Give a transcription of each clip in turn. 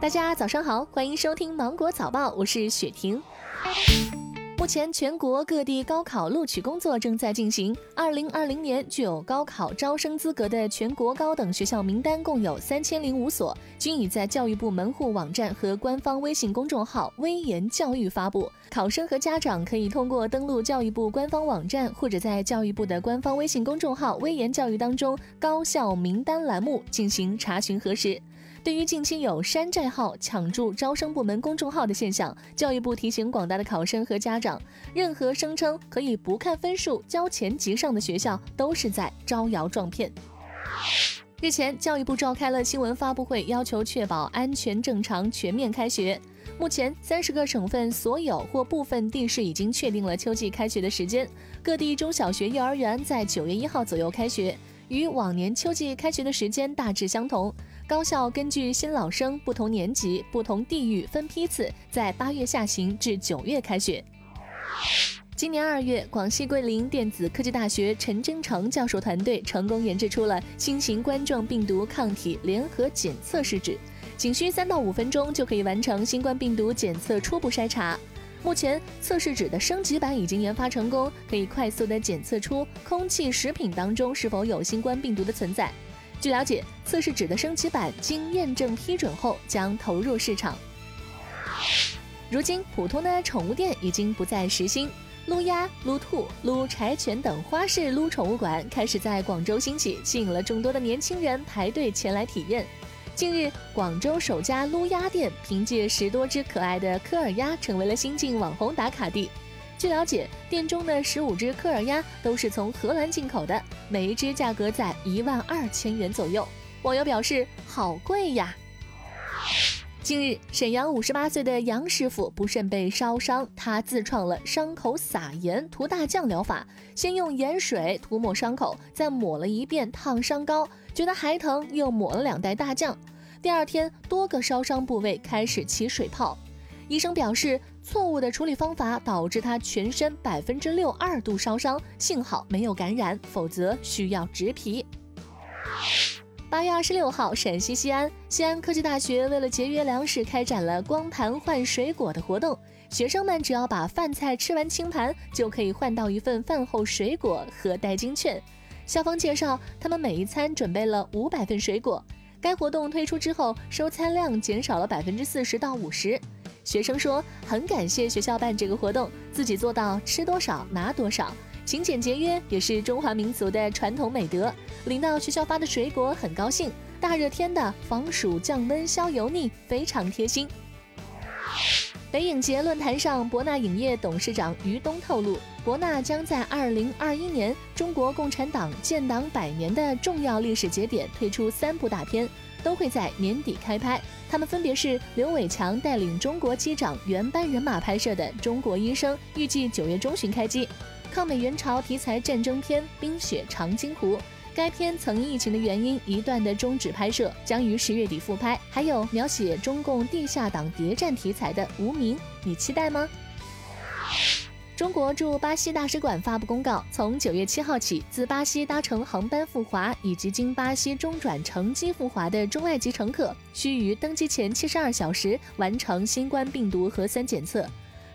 大家早上好，欢迎收听芒果早报，我是雪婷。目前，全国各地高考录取工作正在进行。二零二零年具有高考招生资格的全国高等学校名单共有三千零五所，均已在教育部门户网站和官方微信公众号“微言教育”发布。考生和家长可以通过登录教育部官方网站，或者在教育部的官方微信公众号“微言教育”当中高校名单栏目进行查询核实。对于近期有山寨号抢注招生部门公众号的现象，教育部提醒广大的考生和家长，任何声称可以不看分数交钱即上的学校，都是在招摇撞骗。日前，教育部召开了新闻发布会，要求确保安全、正常、全面开学。目前，三十个省份所有或部分地市已经确定了秋季开学的时间，各地中小学、幼儿园在九月一号左右开学，与往年秋季开学的时间大致相同。高校根据新老生不同年级、不同地域分批次，在八月下旬至九月开学。今年二月，广西桂林电子科技大学陈真诚教授团队成功研制出了新型冠状病毒抗体联合检测试纸，仅需三到五分钟就可以完成新冠病毒检测初步筛查。目前，测试纸的升级版已经研发成功，可以快速的检测出空气、食品当中是否有新冠病毒的存在。据了解，测试纸的升级版经验证批准后将投入市场。如今，普通的宠物店已经不再时兴，撸鸭、撸兔、撸柴犬等花式撸宠物馆开始在广州兴起，吸引了众多的年轻人排队前来体验。近日，广州首家撸鸭店凭借十多只可爱的科尔鸭，成为了新晋网红打卡地。据了解，店中的十五只科尔鸭都是从荷兰进口的，每一只价格在一万二千元左右。网友表示：“好贵呀！”近日，沈阳五十八岁的杨师傅不慎被烧伤，他自创了伤口撒盐涂大酱疗法，先用盐水涂抹伤口，再抹了一遍烫伤膏，觉得还疼，又抹了两袋大酱。第二天，多个烧伤部位开始起水泡。医生表示，错误的处理方法导致他全身百分之六二度烧伤，幸好没有感染，否则需要植皮。八月二十六号，陕西西安，西安科技大学为了节约粮食，开展了光盘换水果的活动。学生们只要把饭菜吃完清盘，就可以换到一份饭后水果和代金券。校方介绍，他们每一餐准备了五百份水果。该活动推出之后，收餐量减少了百分之四十到五十。学生说：“很感谢学校办这个活动，自己做到吃多少拿多少，勤俭节约也是中华民族的传统美德。领到学校发的水果很高兴，大热天的防暑降温消油腻，非常贴心。”北影节论坛上，博纳影业董事长于东透露，博纳将在二零二一年中国共产党建党百年的重要历史节点推出三部大片。都会在年底开拍，他们分别是刘伟强带领中国机长原班人马拍摄的《中国医生》，预计九月中旬开机；抗美援朝题材战争片《冰雪长津湖》，该片曾因疫情的原因一段的终止拍摄，将于十月底复拍；还有描写中共地下党谍战题材的《无名》，你期待吗？中国驻巴西大使馆发布公告，从九月七号起，自巴西搭乘航班赴华以及经巴西中转乘机赴华的中外籍乘客，需于登机前七十二小时完成新冠病毒核酸检测。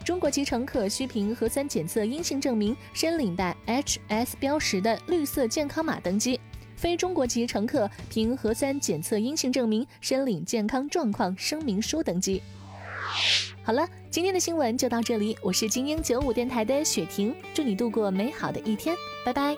中国籍乘客需凭核酸检测阴性证明，申领带 HS 标识的绿色健康码登机；非中国籍乘客凭核酸检测阴性证明，申领健康状况声明书登机。好了，今天的新闻就到这里。我是精英九五电台的雪婷，祝你度过美好的一天，拜拜。